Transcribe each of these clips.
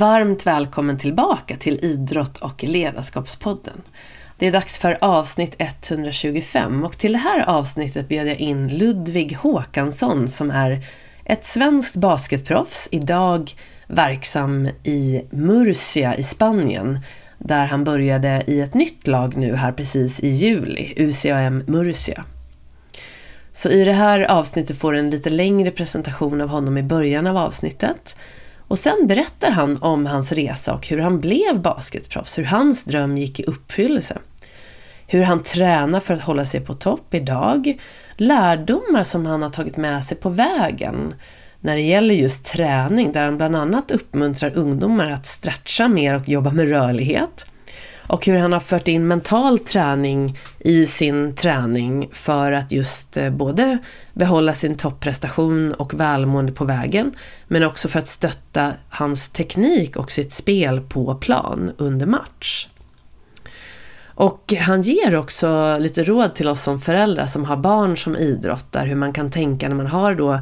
Varmt välkommen tillbaka till Idrott och ledarskapspodden. Det är dags för avsnitt 125 och till det här avsnittet bjöd jag in Ludvig Håkansson som är ett svenskt basketproffs, idag verksam i Murcia i Spanien där han började i ett nytt lag nu här precis i juli, UCAM Murcia. Så i det här avsnittet får du en lite längre presentation av honom i början av avsnittet och sen berättar han om hans resa och hur han blev basketproffs, hur hans dröm gick i uppfyllelse. Hur han tränar för att hålla sig på topp idag, lärdomar som han har tagit med sig på vägen när det gäller just träning, där han bland annat uppmuntrar ungdomar att stretcha mer och jobba med rörlighet. Och hur han har fört in mental träning i sin träning för att just eh, både behålla sin topprestation och välmående på vägen, men också för att stötta hans teknik och sitt spel på plan under match. Och han ger också lite råd till oss som föräldrar som har barn som idrottar, hur man kan tänka när man har då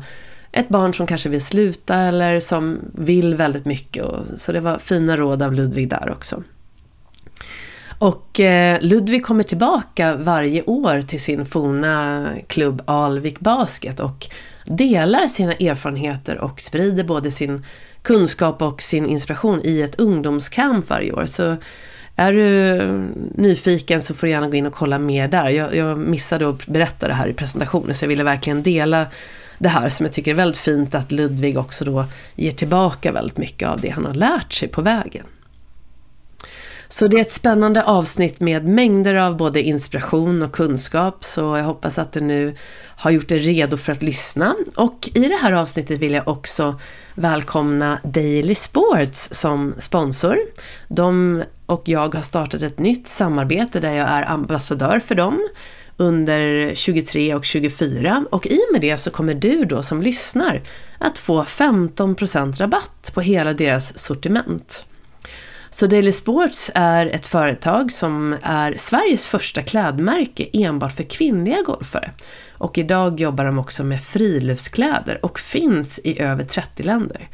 ett barn som kanske vill sluta eller som vill väldigt mycket. Så det var fina råd av Ludvig där också. Och eh, Ludvig kommer tillbaka varje år till sin forna klubb Alvik Basket och delar sina erfarenheter och sprider både sin kunskap och sin inspiration i ett ungdomscamp varje år. Så är du nyfiken så får du gärna gå in och kolla mer där. Jag, jag missade att berätta det här i presentationen så jag ville verkligen dela det här som jag tycker är väldigt fint att Ludvig också då ger tillbaka väldigt mycket av det han har lärt sig på vägen. Så det är ett spännande avsnitt med mängder av både inspiration och kunskap så jag hoppas att du nu har gjort dig redo för att lyssna. Och i det här avsnittet vill jag också välkomna Daily Sports som sponsor. De och jag har startat ett nytt samarbete där jag är ambassadör för dem under 23 och 24 och i och med det så kommer du då som lyssnar att få 15% rabatt på hela deras sortiment. Så Daily Sports är ett företag som är Sveriges första klädmärke enbart för kvinnliga golfare. Och idag jobbar de också med friluftskläder och finns i över 30 länder.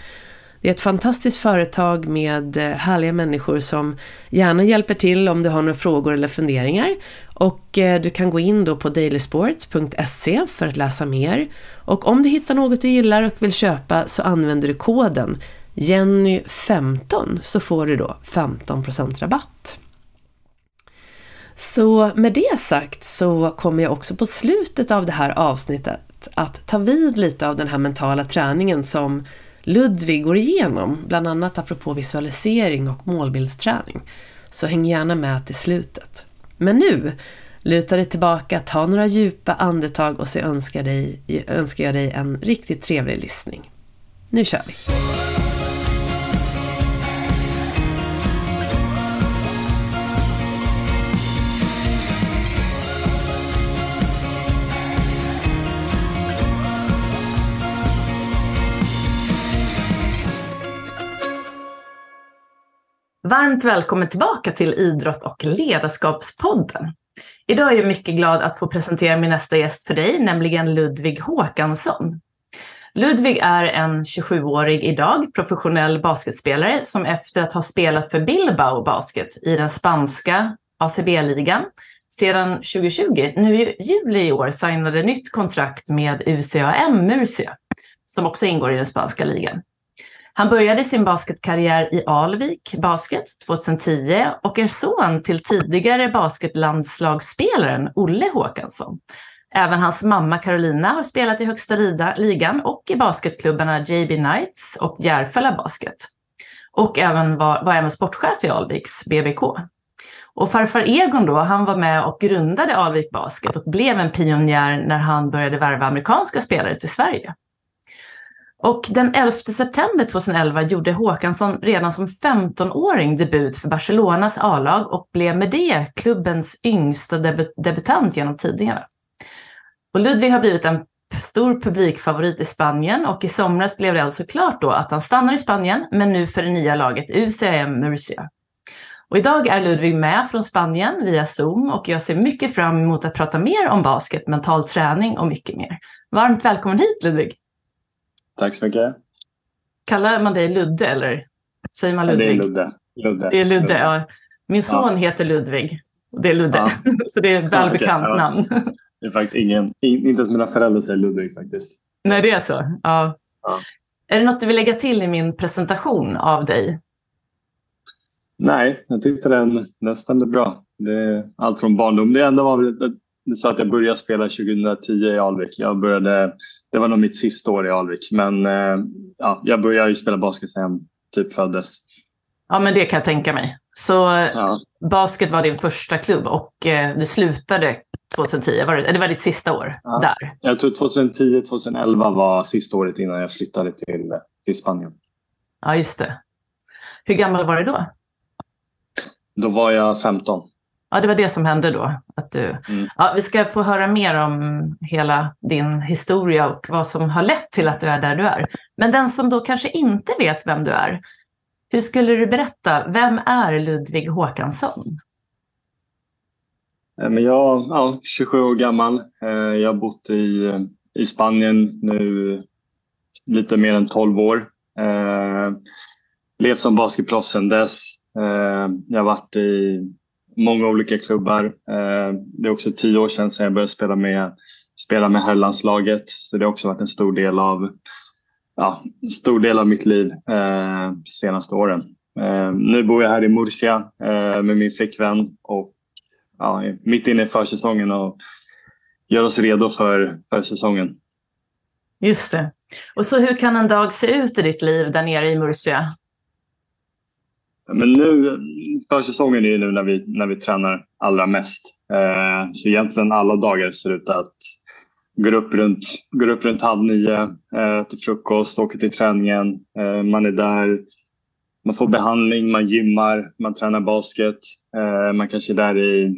Det är ett fantastiskt företag med eh, härliga människor som gärna hjälper till om du har några frågor eller funderingar. Och eh, du kan gå in då på dailysport.se för att läsa mer. Och om du hittar något du gillar och vill köpa så använder du koden Jenny15 så får du då 15% rabatt. Så med det sagt så kommer jag också på slutet av det här avsnittet att ta vid lite av den här mentala träningen som Ludvig går igenom, bland annat apropå visualisering och målbildsträning. Så häng gärna med till slutet. Men nu, luta dig tillbaka, ta några djupa andetag och så önskar, dig, önskar jag dig en riktigt trevlig lyssning. Nu kör vi! Varmt välkommen tillbaka till Idrott och ledarskapspodden. Idag är jag mycket glad att få presentera min nästa gäst för dig, nämligen Ludvig Håkansson. Ludvig är en 27-årig idag professionell basketspelare som efter att ha spelat för Bilbao Basket i den spanska ACB-ligan sedan 2020, nu i juli i år, signade nytt kontrakt med UCAM Murcia, som också ingår i den spanska ligan. Han började sin basketkarriär i Alvik Basket 2010 och är son till tidigare basketlandslagsspelaren Olle Håkansson. Även hans mamma Carolina har spelat i högsta ligan och i basketklubbarna JB Knights och Järfälla Basket. Och även var, var även sportchef i Alviks BBK. Och farfar Egon då, han var med och grundade Alvik Basket och blev en pionjär när han började värva amerikanska spelare till Sverige. Och den 11 september 2011 gjorde Håkansson redan som 15-åring debut för Barcelonas A-lag och blev med det klubbens yngsta debut debutant genom tidningarna. Och Ludvig har blivit en stor publikfavorit i Spanien och i somras blev det alltså klart då att han stannar i Spanien, men nu för det nya laget UCM Murcia. Och idag är Ludvig med från Spanien via Zoom och jag ser mycket fram emot att prata mer om basket, mental träning och mycket mer. Varmt välkommen hit Ludvig! Tack så mycket. Kallar man dig Ludde eller Säger man Ludvig? Det är Ludde. Ludde. Det är Ludde, Ludde. ja. Min son ja. heter Ludvig. Det är Ludde. Ja. Så det är ett välbekant okay, namn. Det är faktiskt ingen, inte ens mina föräldrar säger Ludvig faktiskt. Nej, det är så? Ja. Är det något du vill lägga till i min presentation av dig? Nej, jag tyckte den, den stämde bra. Det är allt från barndom. Det enda var väl du sa att jag började spela 2010 i Alvik. Jag började, det var nog mitt sista år i Alvik. Men eh, ja, jag började ju spela basket sen typ föddes. Ja, men det kan jag tänka mig. Så ja. basket var din första klubb och eh, du slutade 2010. Var det, det var ditt sista år ja. där? Jag tror 2010-2011 var sista året innan jag flyttade till, till Spanien. Ja, just det. Hur gammal var du då? Då var jag 15. Ja, det var det som hände då. Att du... Mm. Ja, vi ska få höra mer om hela din historia och vad som har lett till att du är där du är. Men den som då kanske inte vet vem du är, hur skulle du berätta, vem är Ludvig Håkansson? Eh, jag är ja, 27 år gammal. Eh, jag har bott i, i Spanien nu lite mer än 12 år. Eh, levt som basketproffs sedan dess. Jag har varit i många olika klubbar. Eh, det är också tio år sedan, sedan jag började spela med, spela med herrlandslaget. Så det har också varit en stor del av, ja, stor del av mitt liv eh, senaste åren. Eh, nu bor jag här i Murcia eh, med min flickvän och ja, mitt inne i försäsongen och gör oss redo för, för säsongen. Just det. Och så hur kan en dag se ut i ditt liv där nere i Murcia? Men nu, försäsongen är ju nu när vi, när vi tränar allra mest. Eh, så egentligen alla dagar ser ut att gå upp runt, går upp runt halv nio, eh, till frukost, åker till träningen. Eh, man är där, man får behandling, man gymmar, man tränar basket. Eh, man kanske är där i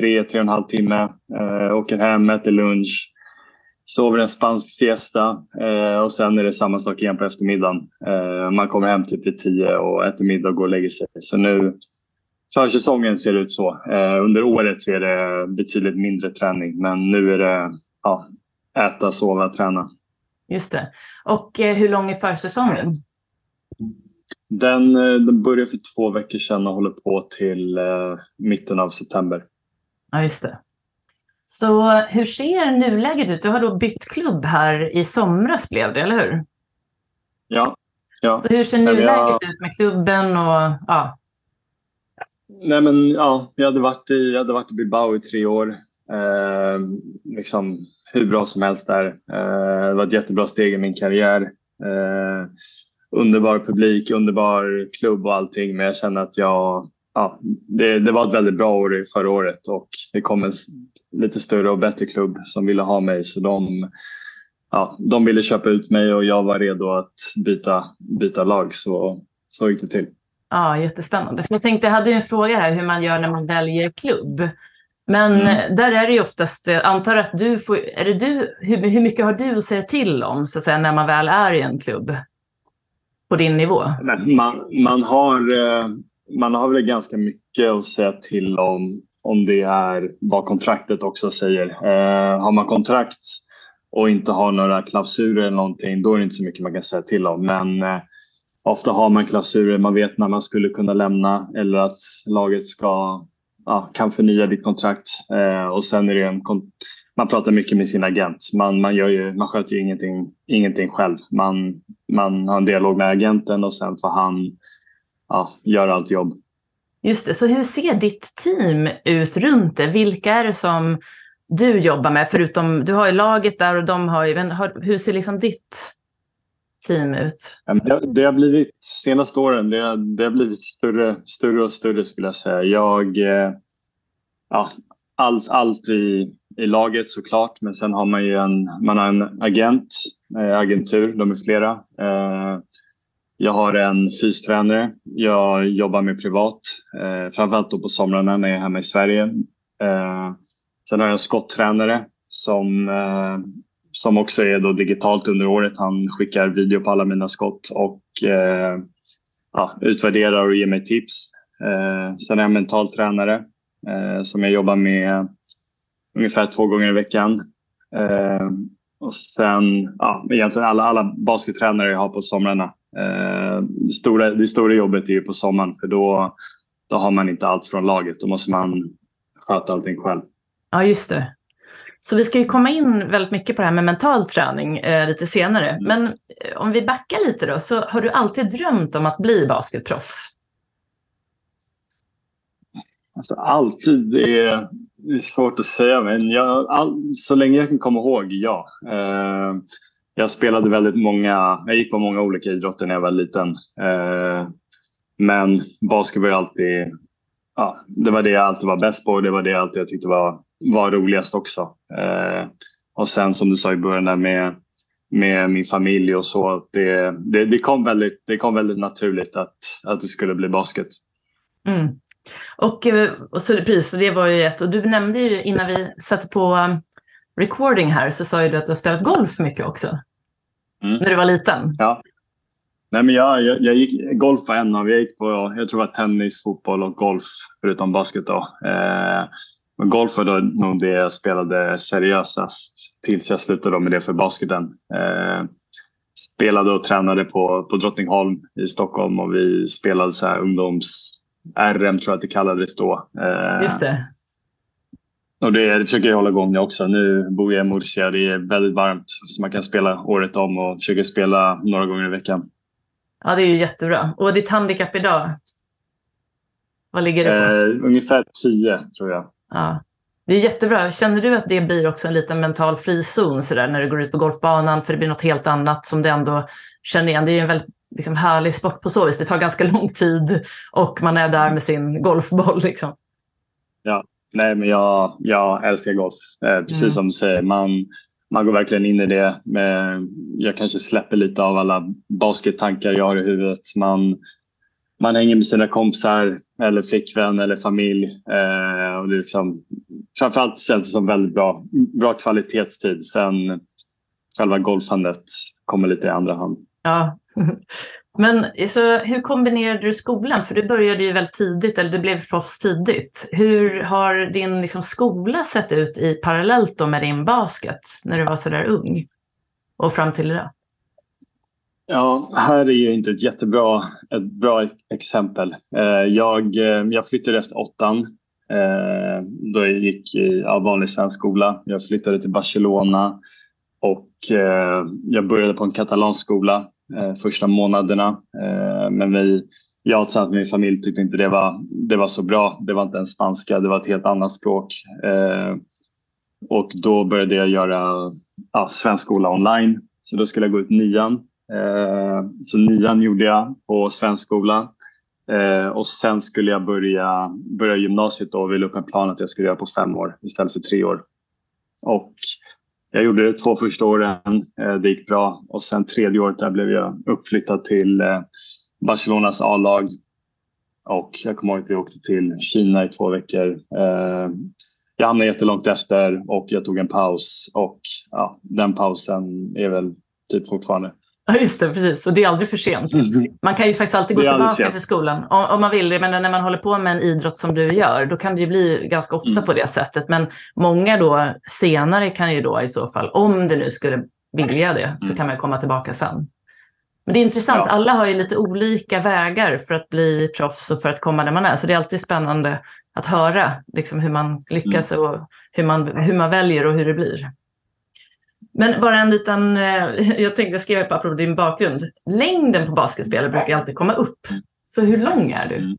tre, tre och en halv timme. Eh, åker hem, äter lunch, sover en spansk siesta eh, och sen är det samma sak igen på eftermiddagen. Eh, man kommer hem typ vid tio och äter middag och går och lägger sig. Så nu försäsongen ser det ut så. Eh, under året så är det betydligt mindre träning men nu är det ja, äta, sova, träna. Just det. Och eh, hur lång är försäsongen? Den, eh, den börjar för två veckor sedan och håller på till eh, mitten av september. Ja, just det. Så hur ser nuläget ut? Du har då bytt klubb här i somras blev det, eller hur? Ja. ja. Så hur ser nuläget jag... ut med klubben? Och, ja. Nej, men, ja, jag, hade varit i, jag hade varit i Bilbao i tre år. Eh, liksom, hur bra som helst där. Eh, det var ett jättebra steg i min karriär. Eh, underbar publik, underbar klubb och allting. Men jag känner att jag ja, det, det, var ett väldigt bra år förra året och det kom en lite större och bättre klubb som ville ha mig. Så de, ja, de ville köpa ut mig och jag var redo att byta, byta lag. Så, så gick det till. Ja, jättespännande. För jag tänkte, jag hade en fråga här hur man gör när man väljer klubb. Men mm. där är det ju oftast, jag antar att du får, är det du, hur, hur mycket har du att säga till om så att säga, när man väl är i en klubb? På din nivå? Man, man har eh, man har väl ganska mycket att säga till om, om det är vad kontraktet också säger. Eh, har man kontrakt och inte har några klausuler eller någonting, då är det inte så mycket man kan säga till om. Men eh, ofta har man klausuler, man vet när man skulle kunna lämna eller att laget ska, ja, kan förnya ditt kontrakt. Eh, och sen är det en, man pratar mycket med sin agent. Man, man, gör ju, man sköter ju ingenting, ingenting själv. Man, man har en dialog med agenten och sen får han ja, gör allt jobb. Just det, så hur ser ditt team ut runt det? Vilka är det som du jobbar med? Förutom, du har ju laget där och de har ju, hur ser liksom ditt team ut? Det, det har blivit, senaste åren, det, det har blivit större, större och större skulle jag säga. Jag, eh, ja, allt, allt i, i laget såklart, men sen har man ju en, man har en agent, eh, agentur, de är flera. Jag har en fystränare. Jag jobbar med privat, eh, framförallt då på somrarna när jag är hemma i Sverige. Eh, sen har jag en skotttränare som, eh, som också är då digitalt under året. Han skickar video på alla mina skott och eh, ja, utvärderar och ger mig tips. Eh, sen är jag mental tränare eh, som jag jobbar med ungefär två gånger i veckan. Eh, och sen, ja, egentligen alla, alla baskettränare jag har på somrarna det, stora, det stora jobbet är ju på sommaren för då, då har man inte allt från laget. Då måste man sköta allting själv. Ja, just det. Så vi ska ju komma in väldigt mycket på det här med mental träning eh, lite senare. Mm. Men eh, om vi backar lite då, så har du alltid drömt om att bli basketproffs? Alltså, alltid, är, är svårt att säga, men jag, all, så länge jag kan komma ihåg, ja. Eh, jag spelade väldigt många, jag gick på många olika idrotter när jag var liten. Eh, men basket var alltid, ja, det var det jag alltid var bäst på och det var det jag alltid jag tyckte var, var roligast också. Eh, och sen som du sa i början där med, med min familj och så, det, det, det, kom, väldigt, det kom väldigt naturligt att, att det skulle bli basket. Mm. Och, eh, och så precis, det var ju ett, och du nämnde ju innan vi satte på um, recording här så sa ju du att du har spelat golf mycket också. Mm. När du var liten. Ja. Nej, men jag, jag, jag gick, golf var en av, jag gick på, jag tror var tennis, fotboll och golf förutom basket då. Eh, men golf var då nog det jag spelade seriösast tills jag slutade med det för basketen. Eh, spelade och tränade på, på Drottningholm i Stockholm och vi spelade så här ungdoms RM tror jag att det kallades då. Eh, Just det. Och det, försöker jag hålla igång också. Nu bor jag i Murcia. Det är väldigt varmt så man kan spela året om och försöker spela några gånger i veckan. Ja, det är ju jättebra. Och ditt handikapp idag? Vad ligger det på? Eh, ungefär 10 tror jag. Ja. Det är jättebra. Känner du att det blir också en liten mental frizon så där, när du går ut på golfbanan? För det blir något helt annat som du ändå känner igen. Det är ju en väldigt liksom, härlig sport på så vis. Det tar ganska lång tid och man är där med sin golfboll. Liksom. Ja, nej men jag, jag älskar golf. Eh, precis mm. som du säger. Man, man går verkligen in i det. Med, jag kanske släpper lite av alla baskettankar jag har i huvudet. Man, man hänger med sina kompisar eller flickvän eller familj. Eh, och det liksom, framförallt känns det som väldigt bra, bra kvalitetstid. Sen själva golfandet kommer lite i andra hand. Ja. Men så hur kombinerade du skolan? För du började ju väldigt tidigt, eller du blev proffs tidigt. Hur har din liksom, skola sett ut i parallellt då med din basket när du var så där ung och fram till idag? Ja, här är ju inte ett jättebra ett bra exempel. Eh, jag, eh, jag flyttade efter åttan eh, då jag gick i ja, vanlig svensk skola. Jag flyttade till Barcelona och jag började på en katalansk skola Eh, första månaderna. Eh, men vi, jag tillsammans med min familj tyckte inte det var, det var så bra. Det var inte ens spanska, det var ett helt annat språk. Eh, och då började jag göra ja, svensk skola online. Så då skulle jag gå ut nian Eh, så nian gjorde jag på svensk skola. Eh, och sen skulle jag börja, börja gymnasiet och ville upp en plan att jag skulle göra på fem år istället för tre år. Och jag gjorde det två första åren, eh, det gick bra. Och sen tredje året där blev jag uppflyttad till eh, Barcelonas A-lag. Och jag kommer ihåg att vi åkte till Kina i två veckor. Eh, jag hamnade jättelångt efter och jag tog en paus. Och ja, den pausen är väl typ fortfarande. Ja, just det, precis. Och det är aldrig för sent. Mm. Man kan ju faktiskt alltid gå tillbaka till skolan om, om, man vill. Men när man håller på med en idrott som du gör, då kan det ju bli ganska ofta mm. på det sättet. Men många då senare kan ju då i så fall, om det nu skulle vilja det, så mm. kan man komma tillbaka sen. Men det är intressant, ja. alla har ju lite olika vägar för att bli proffs och för att komma där man är. Så det är alltid spännande att höra liksom, hur man lyckas mm. och hur man, hur man väljer och hur det blir. Men bara en liten, eh, jag tänkte jag skrev apropå din bakgrund. Längden på basketspelare brukar alltid komma upp. Så hur lång är du? Mm.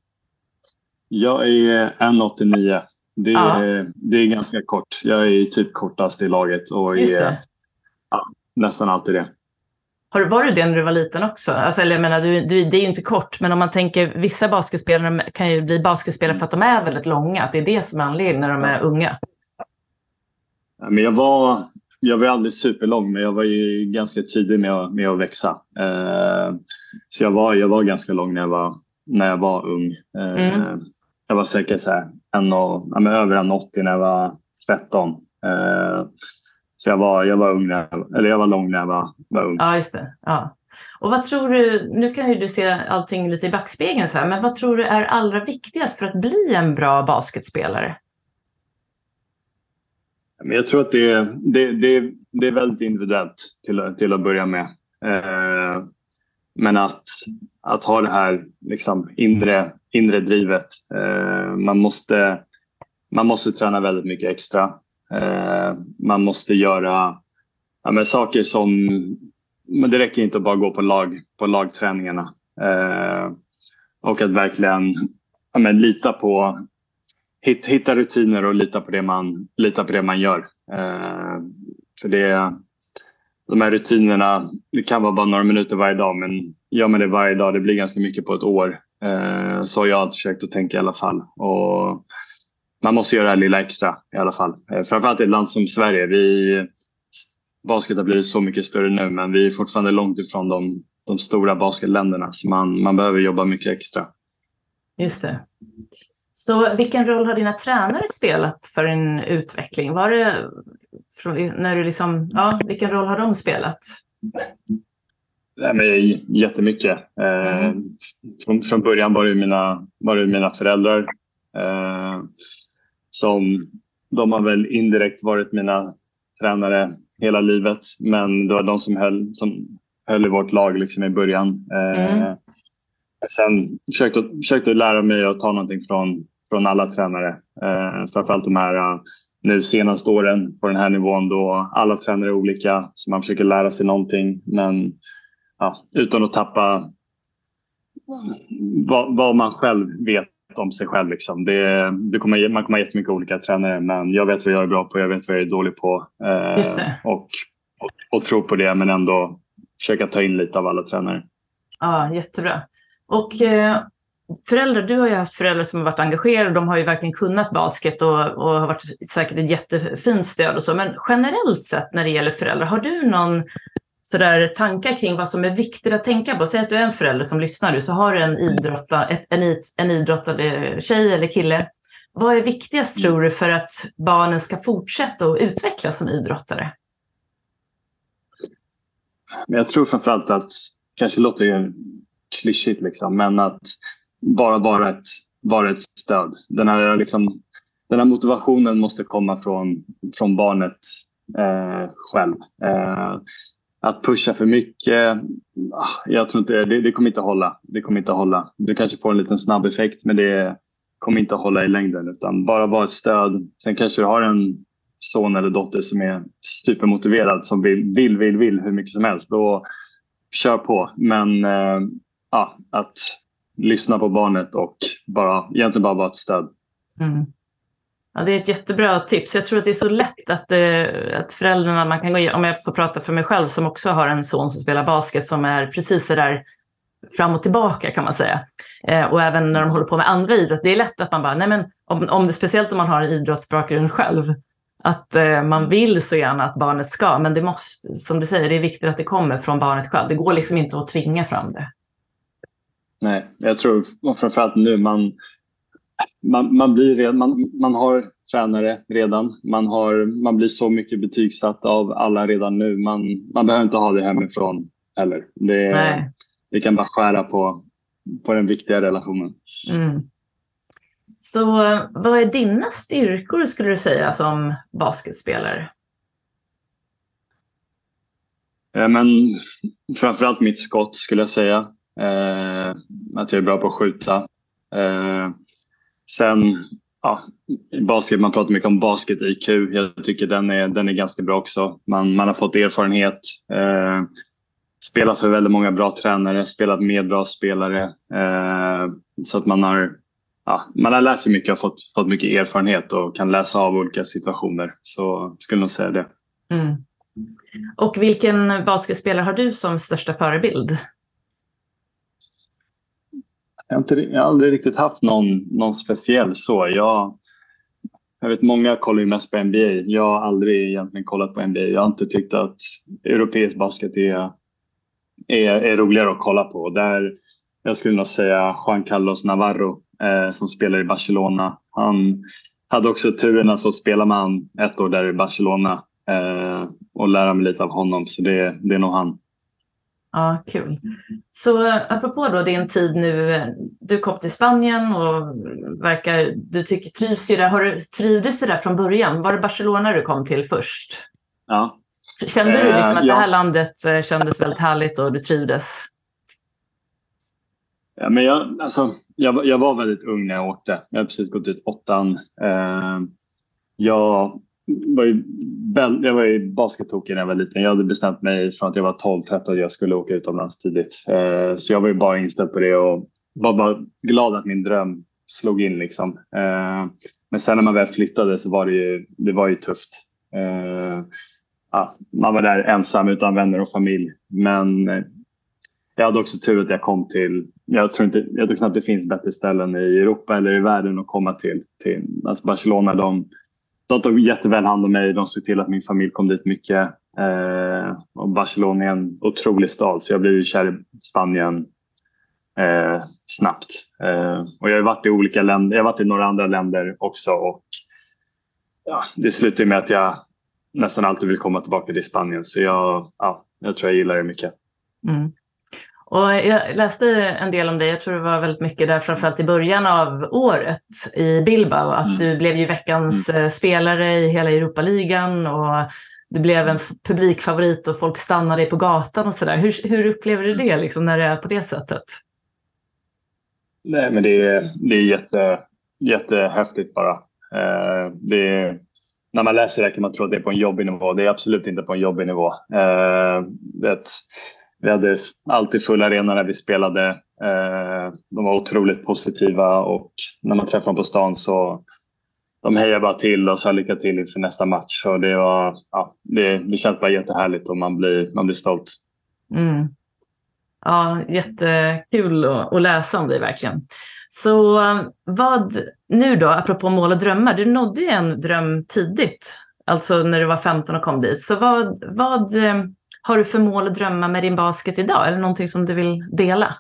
Jag är 1,89. Det, ja. det är ganska kort. Jag är typ kortast i laget och är ja, nästan alltid det. Har, var du det när du var liten också? Alltså, eller jag menar, du, du, det är ju inte kort, men om man tänker vissa basketspelare kan ju bli basketspelare för att de är väldigt långa. Att det är det som är anledningen när de är unga. Men jag var, jag var aldrig superlång, men jag var ju ganska tidig med att, med att växa. Eh, så jag var, jag var ganska lång när jag var, när jag var ung. Eh, mm. Jag var säkert så här, en och, ja, över 1,80 när jag var 13. Eh, så jag var, jag var, ung när, eller jag var lång när jag var, var ung. Ja, just det. Ja. Och vad tror du, nu kan ju du se allting lite i backspegeln, så här, men vad tror du är allra viktigast för att bli en bra basketspelare? Men jag tror att det, det, det, det är väldigt individuellt till, till att börja med. Eh, men att, att ha det här liksom, inre, inre drivet. Eh, man, måste, man måste träna väldigt mycket extra. Eh, man måste göra ja, men saker som... Men det räcker inte att bara gå på, lag, på lagträningarna. Eh, och att verkligen ja, men lita på hitta rutiner och lita på det man, lita på det man gör. Eh, för det, de här rutinerna, det kan vara bara några minuter varje dag men gör man det varje dag, det blir ganska mycket på ett år. Eh, så har jag alltid försökt att tänka i alla fall. Och man måste göra det här lilla extra i alla fall. Eh, framförallt i ett land som Sverige. Vi, basket har blivit så mycket större nu men vi är fortfarande långt ifrån de, de stora basketländerna så man, man behöver jobba mycket extra. Just det. Så vilken roll har dina tränare spelat för din utveckling? Var det när du liksom, ja, vilken roll har de spelat? Nej, men jättemycket. Eh, mm. från, från början var det mina, var det mina föräldrar eh, som de har väl indirekt varit mina tränare hela livet. Men det var de som höll, som höll i vårt lag liksom i början. Eh, mm. Sen försökte, försökte lära mig att ta någonting från, från alla tränare. Eh, framförallt de här uh, nu senaste åren på den här nivån då alla tränare är olika så man försöker lära sig någonting men ja, utan att tappa vad, vad, man själv vet om sig själv. Liksom. Det, det kommer, man kommer ha jättemycket olika tränare men jag vet vad jag är bra på, jag vet vad jag är dålig på. Eh, och, och, och tro på det men ändå försöka ta in lite av alla tränare. Ja, jättebra. Och eh, föräldrar, du har ju haft föräldrar som har varit engagerade och de har ju verkligen kunnat basket och, och har varit säkert ett jättefint stöd och så. Men generellt sett när det gäller föräldrar, har du någon sådär tankar kring vad som är viktigt att tänka på? Säg att du är en förälder som lyssnar nu, så har du en, idrotta, ett, en, en idrottande tjej eller kille. Vad är viktigast tror du för att barnen ska fortsätta att utvecklas som idrottare? Jag tror framförallt att, kanske låter klyschigt liksom, men att bara vara ett, vara ett stöd. Den här, liksom, den här motivationen måste komma från, från barnet eh, själv. Eh, att pusha för mycket, ah, jag tror inte, det, det kommer inte hålla. Det kommer inte hålla. Du kanske får en liten snabb effekt men det kommer inte att hålla i längden utan bara vara ett stöd. Sen kanske du har en son eller dotter som är supermotiverad som vill, vill, vill, vill hur mycket som helst. Då kör på. Men eh, ja, att lyssna på barnet och bara, egentligen bara vara ett stöd. Mm. Ja, det är ett jättebra tips. Jag tror att det är så lätt att, eh, att föräldrarna, man kan gå, om jag får prata för mig själv som också har en son som spelar basket som är precis så där fram och tillbaka kan man säga. Eh, och även när de håller på med andra idrott. Det är lätt att man bara, nej men om, om det, speciellt om man har en idrottsbakgrund själv, att eh, man vill så gärna att barnet ska, men det måste, som du säger, det är viktigt att det kommer från barnet själv. Det går liksom inte att tvinga fram det. Nej, jag tror framförallt nu man, man, man, blir redan, man, man har tränare redan. Man, har, man blir så mycket betygsatt av alla redan nu. Man, man behöver inte ha det hemifrån heller. Det, det kan bara skära på, på den viktiga relationen. Mm. Så vad är dina styrkor skulle du säga som basketspelare? Ja, men, framförallt mitt skott skulle jag säga. Eh, att jag är bra på att skjuta. Eh, sen, ja, basket, man pratar mycket om basket-IQ. Jag tycker den är, den är ganska bra också. Man, man har fått erfarenhet. Eh, spelat för väldigt många bra tränare, spelat med bra spelare. Eh, så att man har, ja, man har lärt sig mycket och fått, fått mycket erfarenhet och kan läsa av olika situationer. Så skulle nog säga det. Mm. Och vilken basketspelare har du som största förebild? Jag har, inte, jag har aldrig riktigt haft någon, någon speciell så. Jag, jag vet många kollar ju mest på NBA. Jag har aldrig egentligen kollat på NBA. Jag har inte tyckt att europeisk basket är, är, är roligare att kolla på. Där, jag skulle nog säga Juan Carlos Navarro eh, som spelar i Barcelona. Han hade också turen att få spela med han ett år där i Barcelona eh, och lära mig lite av honom. Så det, det är nog han. Ja, kul. Så apropå då din tid nu, du kom till Spanien och verkar, du tycker, trivs ju där. Har du, trivdes du där från början? Var det Barcelona du kom till först? Ja. Kände du liksom att ja. det här landet eh, kändes väldigt härligt och du trivdes? Ja, men jag, alltså, jag, jag var väldigt ung när jag åkte. Jag hade precis gått ut åttan. Eh, jag var ju, jag var ju baskettokig när jag var liten. Jag hade bestämt mig från att jag var 12-13 att jag skulle åka utomlands tidigt. Eh, så jag var ju bara inställd på det och var bara glad att min dröm slog in. Liksom. Eh, men sen när man väl flyttade så var det ju, det var ju tufft. Eh, ja, man var där ensam utan vänner och familj. Men jag hade också tur att jag kom till, jag tror, inte, jag tror knappt det finns bättre ställen i Europa eller i världen att komma till. till alltså Barcelona, de, de tog jätteväl hand om mig. De såg till att min familj kom dit mycket. Eh, och Barcelona är en otrolig stad så jag blev kär i Spanien eh, snabbt. Eh, och jag har varit i olika länder, jag har varit i några andra länder också och ja, det slutade med att jag nästan alltid vill komma tillbaka till Spanien så jag, ja, jag tror jag gillar det mycket. Mm. Och jag läste en del om dig, jag tror det var väldigt mycket där framförallt i början av året i Bilbao, att mm. du blev ju veckans mm. Eh, spelare i hela Europaligan och du blev en publikfavorit och folk stannade dig på gatan och sådär. Hur, hur upplever du det liksom, när det är på det sättet? Nej, men det är, det är jätte, jättehäftigt bara. Eh, det är, när man läser det kan man tro att det är på en jobbig nivå. Det är absolut inte på en jobbig nivå. Eh, vet, vi hade alltid full arena när vi spelade. Eh, de var otroligt positiva och när man träffade dem på stan så de hejade bara till och sa lycka till inför nästa match. Och det, var, ja, det, det känns bara jättehärligt och man blir, man blir stolt. Mm. Ja, jättekul att, läsa om dig verkligen. Så eh, vad nu då, apropå mål och drömmar, du nådde ju en dröm tidigt, alltså när du var 15 och kom dit. Så vad, vad eh, har du för mål och drömmar med din basket idag? Eller någonting som du vill dela?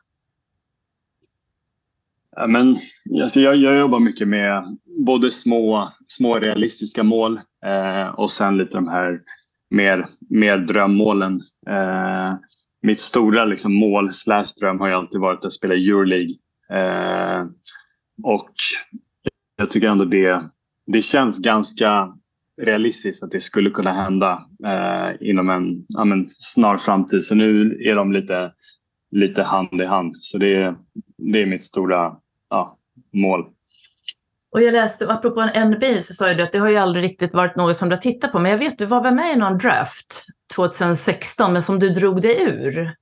Ja, men, alltså jag, jag jobbar mycket med både små, små realistiska mål eh, och sen lite de här mer, mer drömmålen. Eh, mitt stora liksom, mål slash dröm har ju alltid varit att spela Euroleague. Eh, och jag tycker ändå det, det känns ganska realistiskt att det skulle kunna hända eh, inom en ja, men, snar framtid. Så nu är de lite, lite hand i hand. Så det, det är mitt stora ja, mål. Och jag läste, apropå NBA så sa du att det har ju aldrig riktigt varit något som du har tittat på. Men jag vet, du var väl med i någon draft 2016, men som du drog dig ur.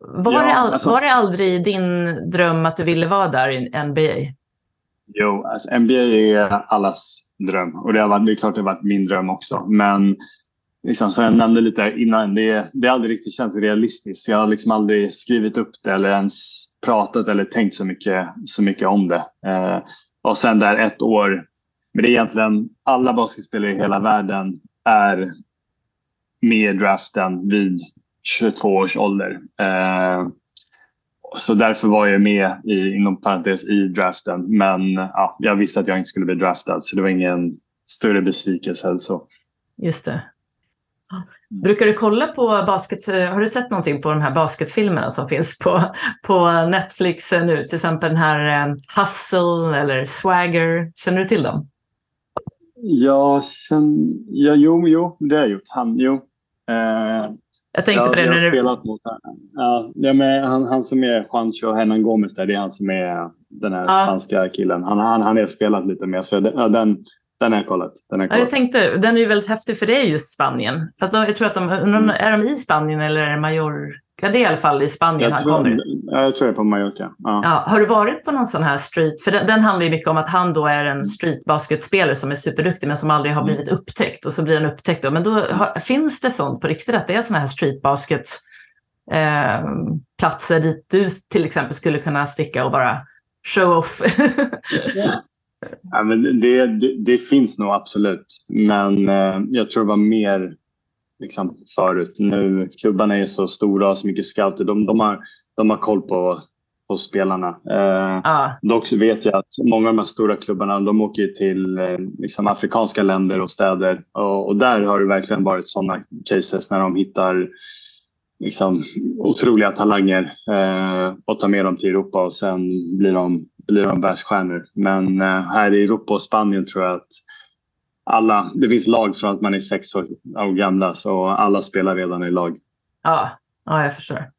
Var, ja, det, all, alltså, var det aldrig din dröm att du ville vara där i NBA? Jo, alltså NBA är allas dröm. Och det, har varit, det är klart det har varit min dröm också. Men liksom, som jag nämnde lite innan, det, det har aldrig riktigt känts realistiskt. Jag har liksom aldrig skrivit upp det eller ens pratat eller tänkt så mycket, så mycket om det. Eh, och sen där ett år, men det är egentligen alla basketspelare i hela världen är med i draften vid 22 års ålder. Eh, så därför var jag med i, inom parentes i draften. Men ja, jag visste att jag inte skulle bli draftad så det var ingen större besvikelse. Så. Just det. Brukar du kolla på basket? Har du sett någonting på de här basketfilmerna som finns på, på Netflix nu? Till exempel den här um, Hustle eller Swagger. Känner du till dem? Jag känner, ja, jo, jo, det har jag gjort. Han, jo. Eh, jag tänkte ja, på det. Jag har spelat mot ja, men han, han som är Juancho Hernan Gomez där, det är han som är den här ja. spanska killen. Han, han, han har spelat lite mer, så ja, den, den har jag kollat. Den, har kollat. Ja, jag tänkte, den är ju väldigt häftig för det är just Spanien. Fast då, jag tror att de, mm. är de i Spanien eller är det Mallorca? Ja, det är i alla fall i Spanien jag han tror, kommer. Ja, jag tror det är på Mallorca. Ja. ja. har du varit på någon sån här street? För den, den handlar ju mycket om att han då är en streetbasketspelare som är superduktig men som aldrig har mm. blivit upptäckt och så blir han upptäckt. Då. Men då har, finns det sånt på riktigt att det är såna här streetbasket eh, platser dit du till exempel skulle kunna sticka och bara show off? ja, men det, det, det, finns nog absolut. Men eh, jag tror det var mer liksom, förut. Nu, klubbarna är så stora och så mycket scouter. De, de, har, de har koll på, på spelarna. Eh, ah. Dock så vet jag att många av de här stora klubbarna de åker till eh, liksom, afrikanska länder och städer. Och, och, där har det verkligen varit sådana cases när de hittar liksom, otroliga talanger eh, och tar med dem till Europa och sen blir de, blir de världsstjärnor. Men eh, här i Europa och Spanien tror jag att alla, det finns lag från att man är sex år, år gamla så alla spelar redan i lag. Ja, ja jag förstår.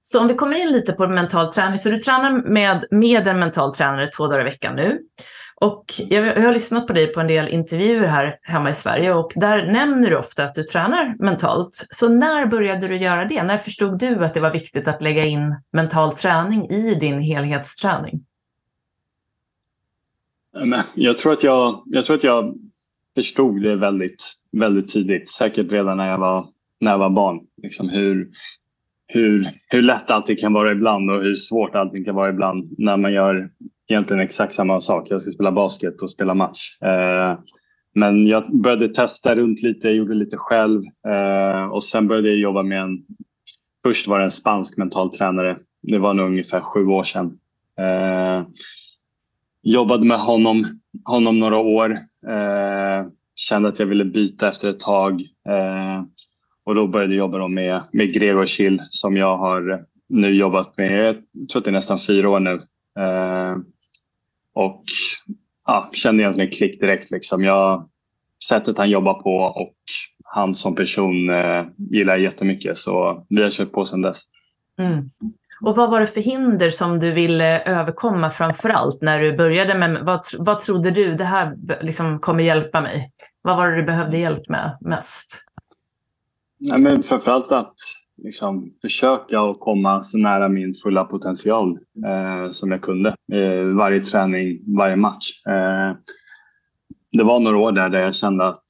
Så om vi kommer in lite på mental träning, så du tränar med, med en mental tränare två dagar i veckan nu. Och jag, jag har lyssnat på dig på en del intervjuer här hemma i Sverige och där nämner du ofta att du tränar mentalt. Så när började du göra det? När förstod du att det var viktigt att lägga in mental träning i din helhetsträning? Jag tror att jag, jag, tror att jag förstod det väldigt, väldigt tidigt. Säkert redan när jag var, när jag var barn. Liksom hur, hur, hur lätt allting kan vara ibland och hur svårt allting kan vara ibland när man gör egentligen exakt samma sak. Jag ska spela basket och spela match. Eh, men jag började testa runt lite, gjorde lite själv eh, och sen började jag jobba med en... Först var det en spansk mental tränare. Det var nog ungefär sju år sedan. Eh, jobbade med honom, honom några år. Eh, kände att jag ville byta efter ett tag. Eh, och då började jag jobba med, med Gregor Schill som jag har nu jobbat med, jag tror att det är nästan fyra år nu. Eh, och ja, kände egentligen klick direkt. Liksom. Jag, sättet han jobbar på och han som person eh, gillar jag jättemycket. Så vi har kört på sedan dess. Mm. Och vad var det för hinder som du ville överkomma framför allt när du började med, vad, vad trodde du det här liksom kommer hjälpa mig? Vad var det du behövde hjälp med mest? Nej, men framförallt att liksom, försöka att komma så nära min fulla potential eh, som jag kunde. Eh, varje träning, varje match. Eh, det var några år där, där jag kände att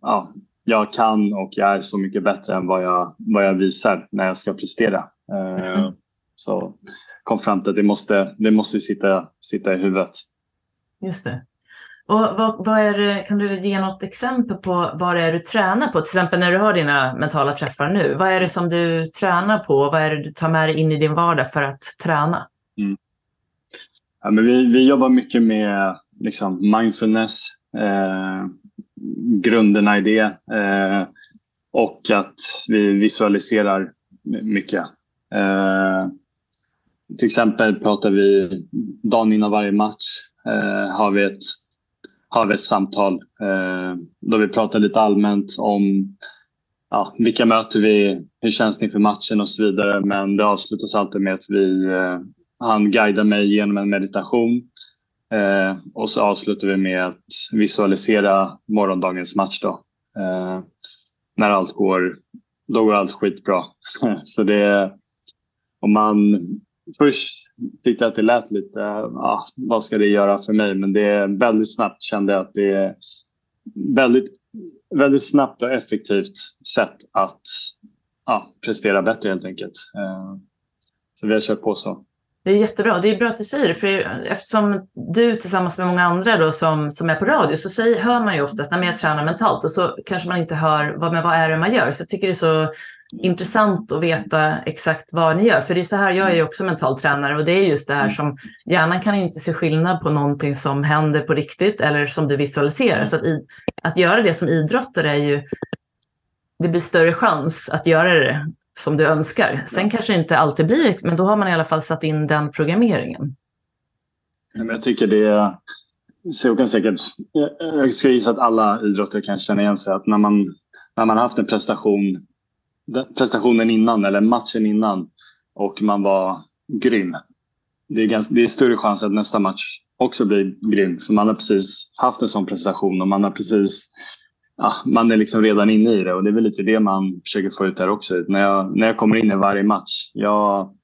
ja, jag kan och jag är så mycket bättre än vad jag, vad jag visar när jag ska prestera. Mm. Så kom fram till att det måste, det måste sitta, sitta i huvudet. Just det. Och vad, vad är det, kan du ge något exempel på vad det är du tränar på? Till exempel när du har dina mentala träffar nu. Vad är det som du tränar på? Vad är det du tar med dig in i din vardag för att träna? Mm. Ja, men vi, vi jobbar mycket med liksom, mindfulness, eh, grunderna i det eh, och att vi visualiserar mycket. Eh, till exempel pratar vi dagen innan varje match eh, har vi ett har vi ett samtal eh, då vi pratar lite allmänt om ja, vilka möter vi, hur känns det inför matchen och så vidare. Men det avslutas alltid med att vi, eh, han guidar mig genom en meditation eh, och så avslutar vi med att visualisera morgondagens match. Då. Eh, när allt går, då går allt skitbra. så det, och man först tyckte jag att det lät lite, ah, vad ska det göra för mig? Men det är väldigt snabbt kände jag att det är väldigt, väldigt snabbt och effektivt sätt att ah, prestera bättre helt enkelt. Eh, så vi har kört på så. Det är jättebra. Det är bra att du säger det, för eftersom du tillsammans med många andra då som, som är på radio så säger, hör man ju oftast när jag tränar mentalt och så kanske man inte hör vad, men vad är det man gör. Så jag tycker det är så intressant att veta exakt vad ni gör. För det är så här, jag är ju också mental tränare och det är just det här som hjärnan kan inte se skillnad på någonting som händer på riktigt eller som du visualiserar. Så att, i, att göra det som idrottare är ju, det blir större chans att göra det som du önskar. Sen kanske det inte alltid blir men då har man i alla fall satt in den programmeringen. Jag tycker det är, så kan säkert, jag ska gissa att alla idrottare kan känna igen sig att när man, när man har haft en prestation prestationen innan eller matchen innan och man var grym. Det är, ganska, det är större chans att nästa match också blir grym för man har precis haft en sån prestation och man har precis ja, man är liksom redan inne i det och det är väl lite det man försöker få ut här också. När jag, när jag kommer in i varje match, jag,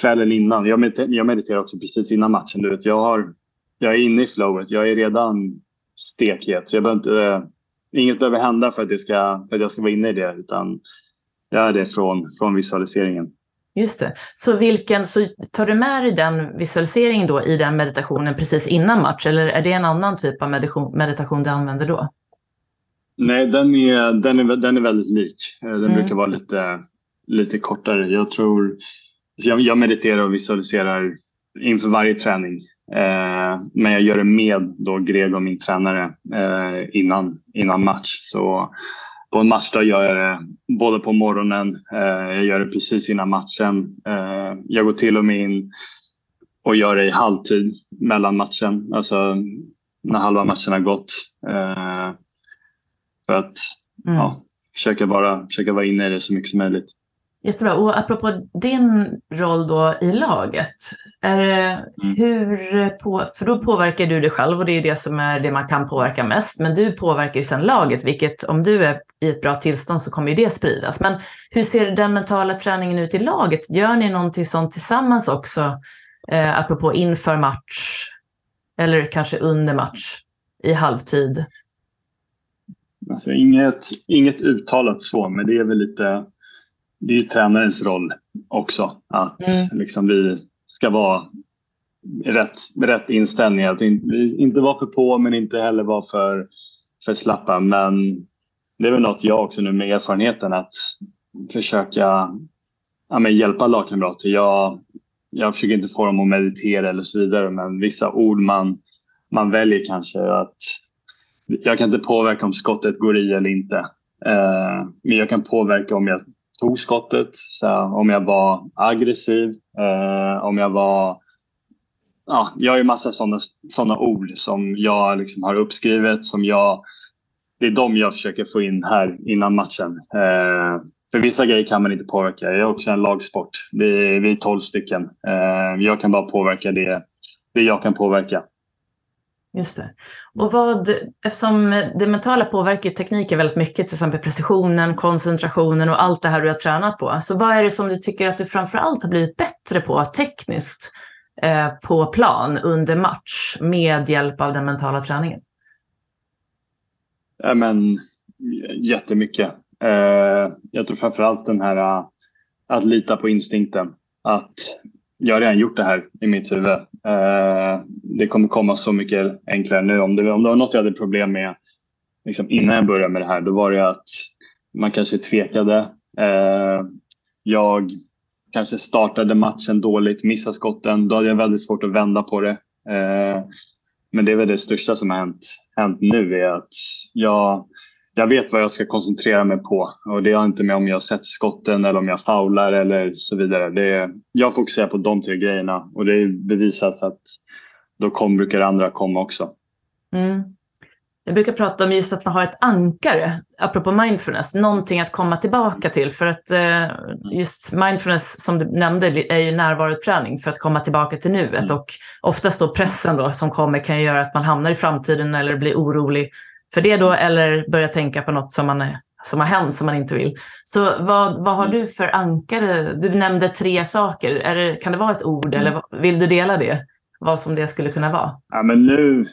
kvällen innan, jag mediterar, jag mediterar också precis innan matchen. Du vet, jag, har, jag är inne i flowet, jag är redan stekhet. jag behöver inte inget behöver hända för att, det ska, för att jag ska vara inne i det, utan jag är det från, från visualiseringen. Just det. Så, vilken, så tar du med dig den visualiseringen då i den meditationen precis innan match, eller är det en annan typ av meditation, meditation du använder då? Nej, den är, den är, den är väldigt lik. Eh, den mm. brukar vara lite, lite kortare. Jag tror... Jag, jag mediterar och visualiserar inför varje träning. Eh, men jag gör det med då Gregor, min tränare, eh, innan, innan match. Så på en matchdag gör jag det både på morgonen, eh, jag gör det precis innan matchen. Eh, jag går till och med in och gör det i halvtid mellan matchen, alltså när halva matchen har gått. Eh, för att mm. ja, försöka, vara, försöka vara inne i det så mycket som möjligt. Jättebra. Och apropå din roll då i laget, är, mm. hur på, för då påverkar du dig själv och det är det som är det man kan påverka mest. Men du påverkar ju sedan laget, vilket om du är i ett bra tillstånd så kommer ju det spridas. Men hur ser den mentala träningen ut i laget? Gör ni någonting sånt tillsammans också? Eh, apropå inför match eller kanske under match i halvtid? Alltså inget, inget uttalat så, men det är väl lite det är tränarens roll också. Att mm. liksom, vi ska vara rätt, rätt inställning. Att inte vara för på men inte heller vara för, för slappa. Men det är väl något jag också nu med erfarenheten att försöka ja, hjälpa lagkamrater. Jag, jag försöker inte få dem att meditera eller så vidare men vissa ord man, man väljer kanske att jag kan inte påverka om skottet går i eller inte. Eh, men jag kan påverka om jag tog skottet, så om jag var aggressiv, eh, om jag var... Ja, jag har ju massa sådana såna ord som jag liksom har uppskrivet. Som jag, det är de jag försöker få in här innan matchen. Eh, för vissa grejer kan man inte påverka. Jag är också en lagsport. Vi, är, vi är tolv stycken. Eh, jag kan bara påverka det, det jag kan påverka. Just det. Och vad, eftersom det mentala påverkar tekniken väldigt mycket, till exempel precisionen, koncentrationen och allt det här du har tränat på. Så vad är det som du tycker att du framför allt har blivit bättre på tekniskt eh, på plan under match med hjälp av den mentala träningen? Ja, men, jättemycket. Eh, jag tror framför allt den här eh, att lita på instinkten. Att jag har redan gjort det här i mitt huvud. Eh, det kommer komma så mycket enklare nu. Om det, om det var något jag hade problem med liksom innan jag började med det här, då var det att man kanske tvekade. Eh, jag kanske startade matchen dåligt, missade skotten. Då hade jag väldigt svårt att vända på det. Eh, men det är väl det största som har hänt, hänt nu är att jag jag vet vad jag ska koncentrera mig på och det har inte med om jag sätter skotten eller om jag faular eller så vidare. Det är, jag fokuserar på de tre grejerna och det är bevisat att då kom, brukar andra komma också. Mm. Jag brukar prata om just att man har ett ankare, apropå mindfulness, någonting att komma tillbaka till. För att eh, just mindfulness, som du nämnde, är ju närvaroträning för att komma tillbaka till nuet. Mm. Och oftast då pressen då som kommer kan göra att man hamnar i framtiden eller blir orolig för det då eller börja tänka på något som, man, som har hänt som man inte vill. Så vad, vad har du för ankare? Du nämnde tre saker. Är det, kan det vara ett ord mm. eller vill du dela det? Vad som det skulle kunna vara? Ja, men nu,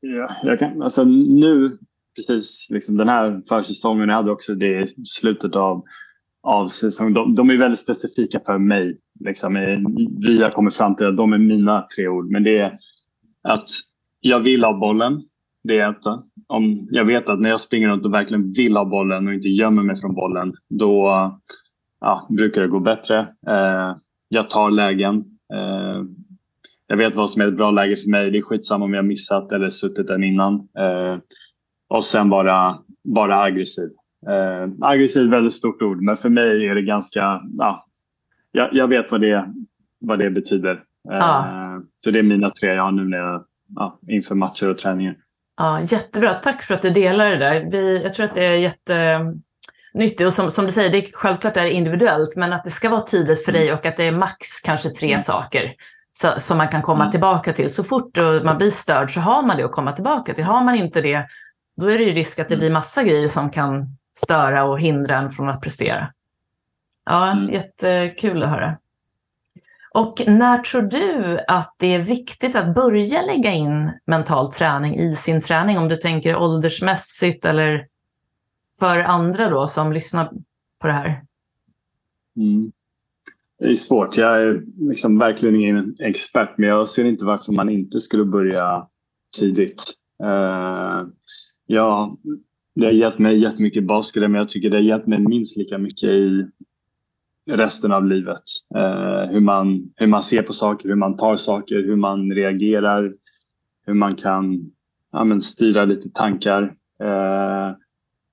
ja, jag kan, alltså nu precis liksom den här försäsongen, jag hade också det i slutet av, av säsongen. De, de är väldigt specifika för mig. Liksom. Vi har kommit fram till att de är mina tre ord. Men det är att jag vill ha bollen. Det är ett. Om jag vet att när jag springer runt och verkligen vill ha bollen och inte gömmer mig från bollen, då ja, brukar det gå bättre. Eh, jag tar lägen. Eh, jag vet vad som är ett bra läge för mig. Det är skitsamma om jag missat eller suttit den innan. Eh, och sen bara, bara aggressiv. Eh, aggressiv är ett väldigt stort ord, men för mig är det ganska... Ja, jag, jag vet vad det, vad det betyder. Ah. Så det är mina tre jag har nu när jag, ja, inför matcher och träningar. Ja, jättebra. Tack för att du delar det där. Vi, jag tror att det är jättenyttigt. Och som, som du säger, det är, självklart är det individuellt, men att det ska vara tydligt för dig mm. och att det är max kanske tre mm. saker så, som man kan komma mm. tillbaka till. Så fort man blir störd så har man det att komma tillbaka till. Har man inte det, då är det ju risk att det blir massa grejer som kan störa och hindra en från att prestera. Ja, mm. jättekul att höra. Och när tror du att det är viktigt att börja lägga in mental träning i sin träning? Om du tänker åldersmässigt eller för andra då som lyssnar på det här? Mm. Det är svårt. Jag är liksom verkligen ingen expert men jag ser inte varför man inte skulle börja tidigt. Uh, ja, det har gett mig jättemycket i basket men jag tycker det har gett mig minst lika mycket i resten av livet. Eh, hur, man, hur man ser på saker, hur man tar saker, hur man reagerar, hur man kan ja, men styra lite tankar. Eh,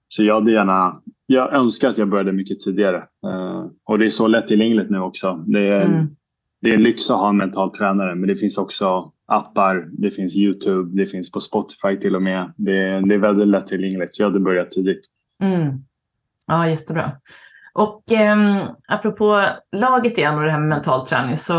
så jag hade gärna, jag önskar att jag började mycket tidigare. Eh, och det är så lättillgängligt nu också. Det är, mm. det är en lyx att ha en mental tränare men det finns också appar, det finns Youtube, det finns på Spotify till och med. Det, det är väldigt lättillgängligt jag hade börjat tidigt. Mm. Ja, jättebra. Och eh, apropå laget igen och det här med mental träning så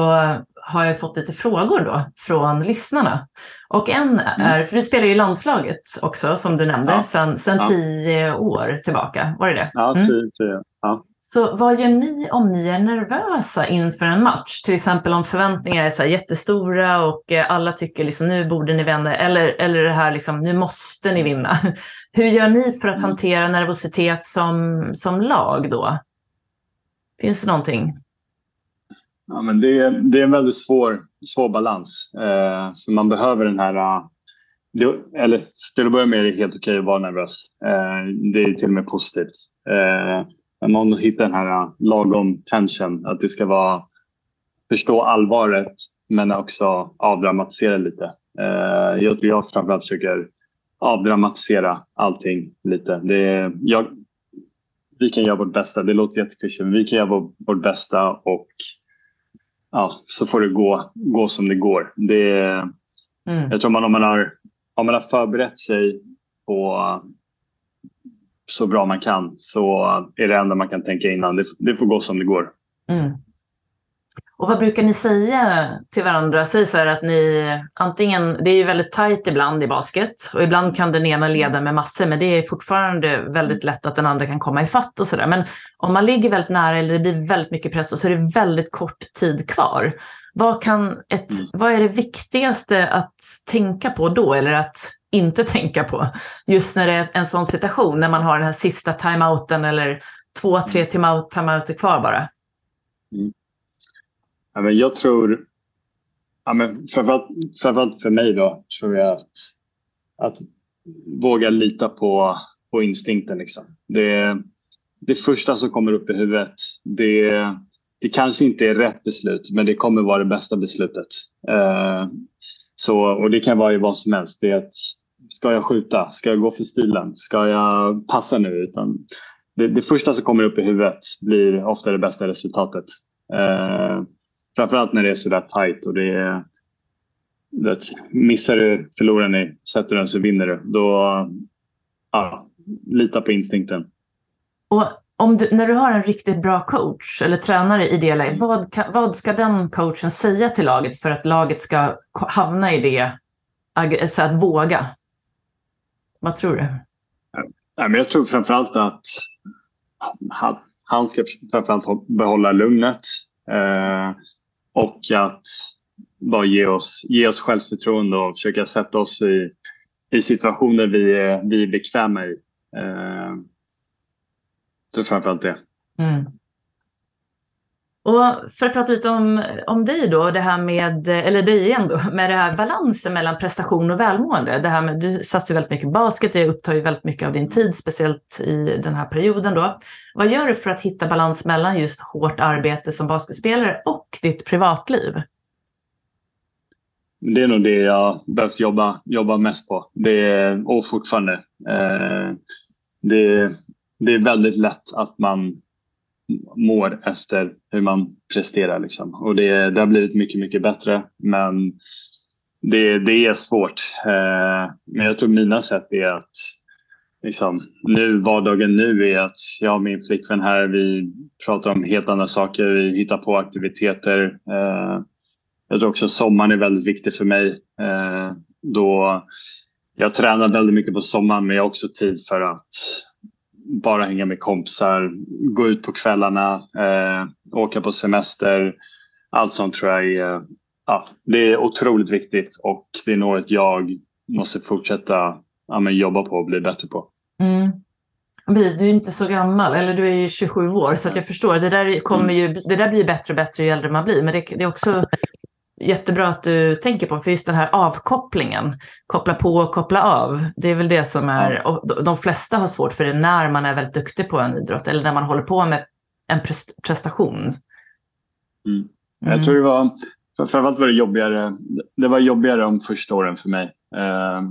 har jag fått lite frågor då från lyssnarna. Och en mm. är, för du spelar ju i landslaget också som du nämnde, ja. sedan sen ja. tio år tillbaka. Var det det? Ja, mm. tio, tio. Ja. Så vad gör ni om ni är nervösa inför en match? Till exempel om förväntningar är så jättestora och eh, alla tycker liksom nu borde ni vända eller, eller det här liksom nu måste ni vinna. Hur gör ni för att mm. hantera nervositet som, som lag då? Finns det någonting? Ja, men det, är, det är en väldigt svår, svår balans. Eh, för man behöver den här... Eh, det, eller till att börja med är det helt okej att vara nervös. Eh, det är till och med positivt. Eh, men man måste hitta den här eh, lagom tension. Att det ska vara förstå allvaret men också avdramatisera lite. Eh, jag, jag framförallt försöker avdramatisera allting lite. Det, jag, vi kan göra vårt bästa. Det låter jätteklyschigt, men vi kan göra vårt bästa och ja, så får det gå, gå som det går. Det, mm. Jag tror man om, man har, om man har förberett sig på så bra man kan så är det enda man kan tänka innan. Det, det får gå som det går. Mm. Och vad brukar ni säga till varandra? Säg så här att ni antingen, det är ju väldigt tajt ibland i basket och ibland kan den ena leda med massor men det är fortfarande väldigt lätt att den andra kan komma ifatt och sådär. Men om man ligger väldigt nära eller det blir väldigt mycket press och så är det väldigt kort tid kvar. Vad, kan ett, mm. vad är det viktigaste att tänka på då eller att inte tänka på? Just när det är en sån situation, när man har den här sista timeouten eller två, tre timeouter kvar bara. Mm. Ja, men jag tror, ja, men framförallt, framförallt för mig då, tror jag att, att våga lita på, på instinkten. Liksom. Det, det första som kommer upp i huvudet, det, det kanske inte är rätt beslut, men det kommer vara det bästa beslutet. Eh, så, och det kan vara i vad som helst. Det är att, ska jag skjuta? Ska jag gå för stilen? Ska jag passa nu? Utan det, det första som kommer upp i huvudet blir ofta det bästa resultatet. Eh, Framförallt när det är sådär tajt och det är... Det, missar du, förlorar ni, sätter du den så vinner du. Då, ja, lita på instinkten. Och om du, när du har en riktigt bra coach eller tränare i det läget, vad, vad ska den coachen säga till laget för att laget ska hamna i det, så att våga? Vad tror du? Jag tror framförallt att han, han ska framförallt behålla lugnet. Och att bara ge oss, ge oss självförtroende och försöka sätta oss i, i situationer vi är, vi är bekväma i. Eh, det är framförallt det. Mm. Och för att prata lite om, om dig då, det här med, eller dig igen då, med det här balansen mellan prestation och välmående. Det här med, du satsar väldigt mycket basket, det upptar ju väldigt mycket av din tid, speciellt i den här perioden då. Vad gör du för att hitta balans mellan just hårt arbete som basketspelare och ditt privatliv? Det är nog det jag behövt jobba, jobba mest på. Det är, och fortfarande. Eh, det, det är väldigt lätt att man mår efter hur man presterar. Liksom. Och det, det har blivit mycket, mycket bättre. Men det, det är svårt. Eh, men jag tror mina sätt är att liksom, nu, vardagen nu är att jag och min flickvän här, vi pratar om helt andra saker. Vi hittar på aktiviteter. Eh, jag tror också sommaren är väldigt viktig för mig. Eh, då jag tränar väldigt mycket på sommaren men jag har också tid för att bara hänga med kompisar, gå ut på kvällarna, eh, åka på semester. Allt sånt tror jag är, ja, det är otroligt viktigt och det är något jag måste fortsätta ja, men jobba på och bli bättre på. Mm. Du är inte så gammal, eller du är ju 27 år, så att jag förstår. Det där, kommer ju, det där blir bättre och bättre ju äldre man blir. Men det, det är också jättebra att du tänker på, för just den här avkopplingen, koppla på och koppla av, det är väl det som är, och de flesta har svårt för det när man är väldigt duktig på en idrott eller när man håller på med en prestation. Mm. Jag tror det var, framförallt var det jobbigare, det var jobbigare de första åren för mig. Eh,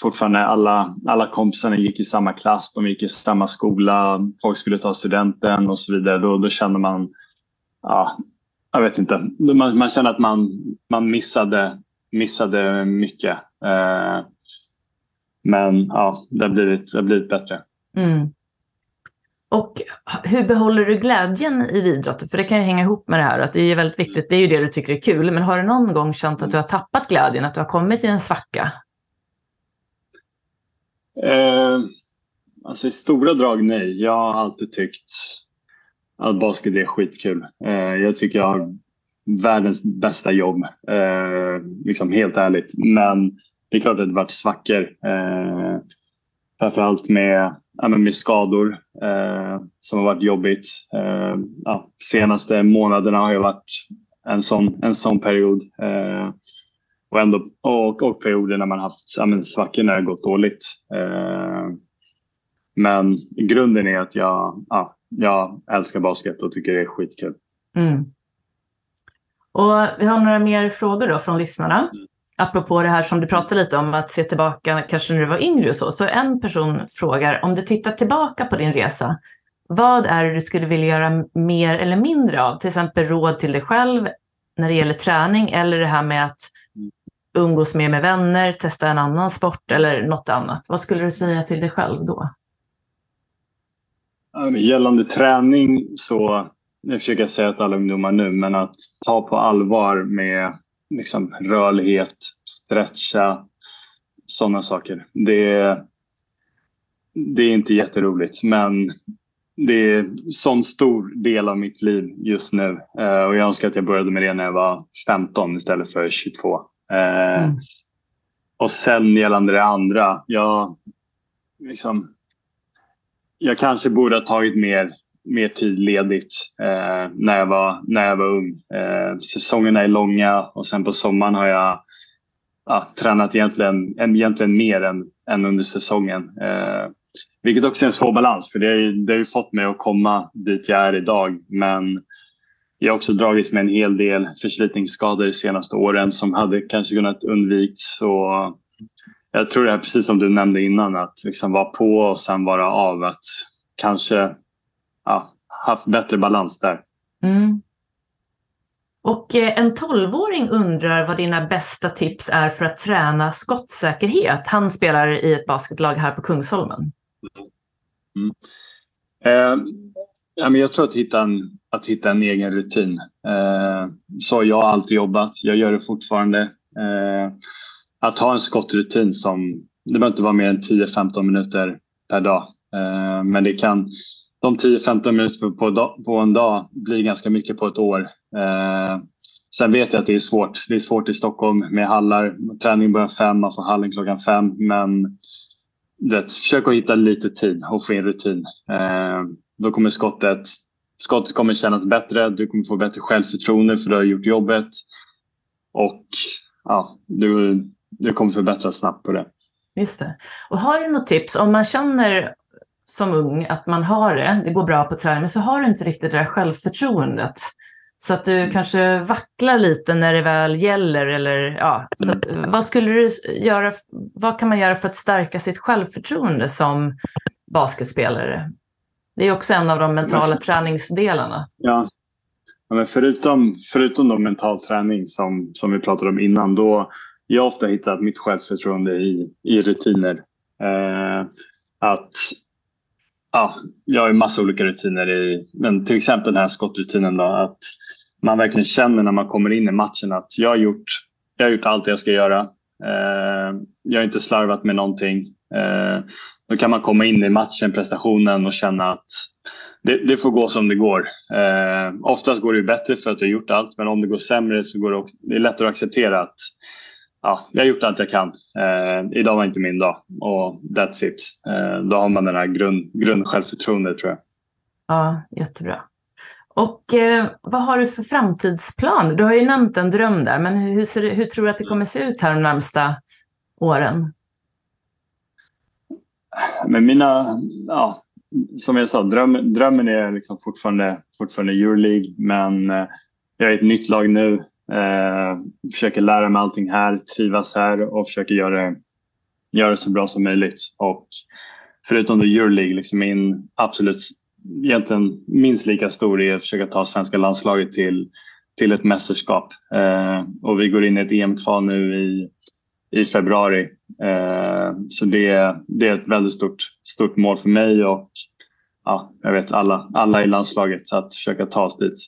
fortfarande alla, alla kompisarna gick i samma klass, de gick i samma skola, folk skulle ta studenten och så vidare. Då, då kände man, ja, jag vet inte. Man, man känner att man, man missade, missade mycket. Eh, men ja, det har blivit, det har blivit bättre. Mm. Och hur behåller du glädjen i idrotten? För det kan ju hänga ihop med det här att det är väldigt viktigt, det är ju det du tycker är kul. Men har du någon gång känt att du har tappat glädjen, att du har kommit i en svacka? Eh, alltså i stora drag nej. Jag har alltid tyckt att basket är skitkul. Eh, jag tycker jag har världens bästa jobb, eh, liksom helt ärligt. Men det är klart att det varit svackor. Eh, framförallt med, med skador eh, som har varit jobbigt. Eh, ja, senaste månaderna har ju varit en sån, en sån period. Eh, och, ändå, och, och perioder när man haft ja, svackor när det gått dåligt. Eh, men grunden är att jag, ja, jag älskar basket och tycker det är skitkul. Mm. Och vi har några mer frågor då från lyssnarna. Mm. Apropå det här som du pratade lite om, att se tillbaka kanske när du var yngre och så. Så en person frågar, om du tittar tillbaka på din resa, vad är det du skulle vilja göra mer eller mindre av? Till exempel råd till dig själv när det gäller träning eller det här med att umgås mer med vänner, testa en annan sport eller något annat. Vad skulle du säga till dig själv då? Gällande träning så, jag försöker säga till alla ungdomar nu, men att ta på allvar med liksom, rörlighet, stretcha, sådana saker. Det, det är inte jätteroligt, men det är en sån stor del av mitt liv just nu. Eh, och jag önskar att jag började med det när jag var 15 istället för 22. Eh, mm. Och sen gällande det andra, jag, liksom, jag kanske borde ha tagit mer, mer tid ledigt eh, när, jag var, när jag var ung. Eh, säsongerna är långa och sen på sommaren har jag ja, tränat egentligen, egentligen mer än, än under säsongen. Eh, vilket också är en svår balans för det, är, det har ju fått mig att komma dit jag är idag. Men jag har också dragits med en hel del förslitningsskador de senaste åren som hade kanske kunnat undvikas jag tror det är precis som du nämnde innan, att liksom vara på och sen vara av. Att kanske ja, haft bättre balans där. Mm. Och eh, en tolvåring undrar vad dina bästa tips är för att träna skottsäkerhet. Han spelar i ett basketlag här på Kungsholmen. Mm. Eh, ja, men jag tror att hitta en, att hitta en egen rutin. Eh, så har jag alltid jobbat. Jag gör det fortfarande. Eh, att ha en skottrutin som, det behöver inte vara mer än 10-15 minuter per dag. Eh, men det kan, de 10-15 minuter på, en dag blir ganska mycket på ett år. Eh, sen vet jag att det är svårt. Det är svårt i Stockholm med hallar. Träning börjar fem, man får hallen klockan fem. Men vet, försök att hitta lite tid och få in rutin. Eh, då kommer skottet, skottet kommer kännas bättre. Du kommer få bättre självförtroende för du har gjort jobbet. Och ja, du, du kommer förbättras snabbt på det. Just det. Och har du något tips om man känner som ung att man har det, det går bra på träning, men så har du inte riktigt det där självförtroendet. Så att du kanske vacklar lite när det väl gäller. Eller, ja, så att, vad, skulle du göra, vad kan man göra för att stärka sitt självförtroende som basketspelare? Det är också en av de mentala men, träningsdelarna. Ja. ja, men förutom, förutom då mental träning som, som vi pratade om innan, då jag har ofta hittat mitt självförtroende i, i rutiner. Eh, att ja, jag har ju massa olika rutiner i, men till exempel den här skottrutinen då, att man verkligen känner när man kommer in i matchen att jag har gjort, jag har gjort allt jag ska göra. Eh, jag har inte slarvat med någonting. Eh, då kan man komma in i matchen, prestationen och känna att det, det får gå som det går. Eh, oftast går det bättre för att du har gjort allt, men om det går sämre så går det, också, det är lättare att acceptera att ja, jag har gjort allt jag kan. Eh, idag var inte min dag och that's it. Eh, då har man den här grund, grundsjälvförtroendet tror jag. Ja, jättebra. Och eh, vad har du för framtidsplan? Du har ju nämnt en dröm där, men hur, ser, hur tror du att det kommer se ut här de närmsta åren? Men mina, ja, som jag sa, dröm, drömmen är liksom fortfarande, fortfarande Euroleague, men eh, jag är ett nytt lag nu. Eh, försöker lära mig allting här, trivas här och försöker göra det, göra det så bra som möjligt. Och förutom då Euroleague, liksom min absolut egentligen minst lika stor är att försöka ta svenska landslaget till, till ett mästerskap. Eh, och vi går in i ett EM-kval nu i, i februari. Eh, så det, det är ett väldigt stort, stort mål för mig och ja, jag vet alla, alla i landslaget att försöka ta oss dit.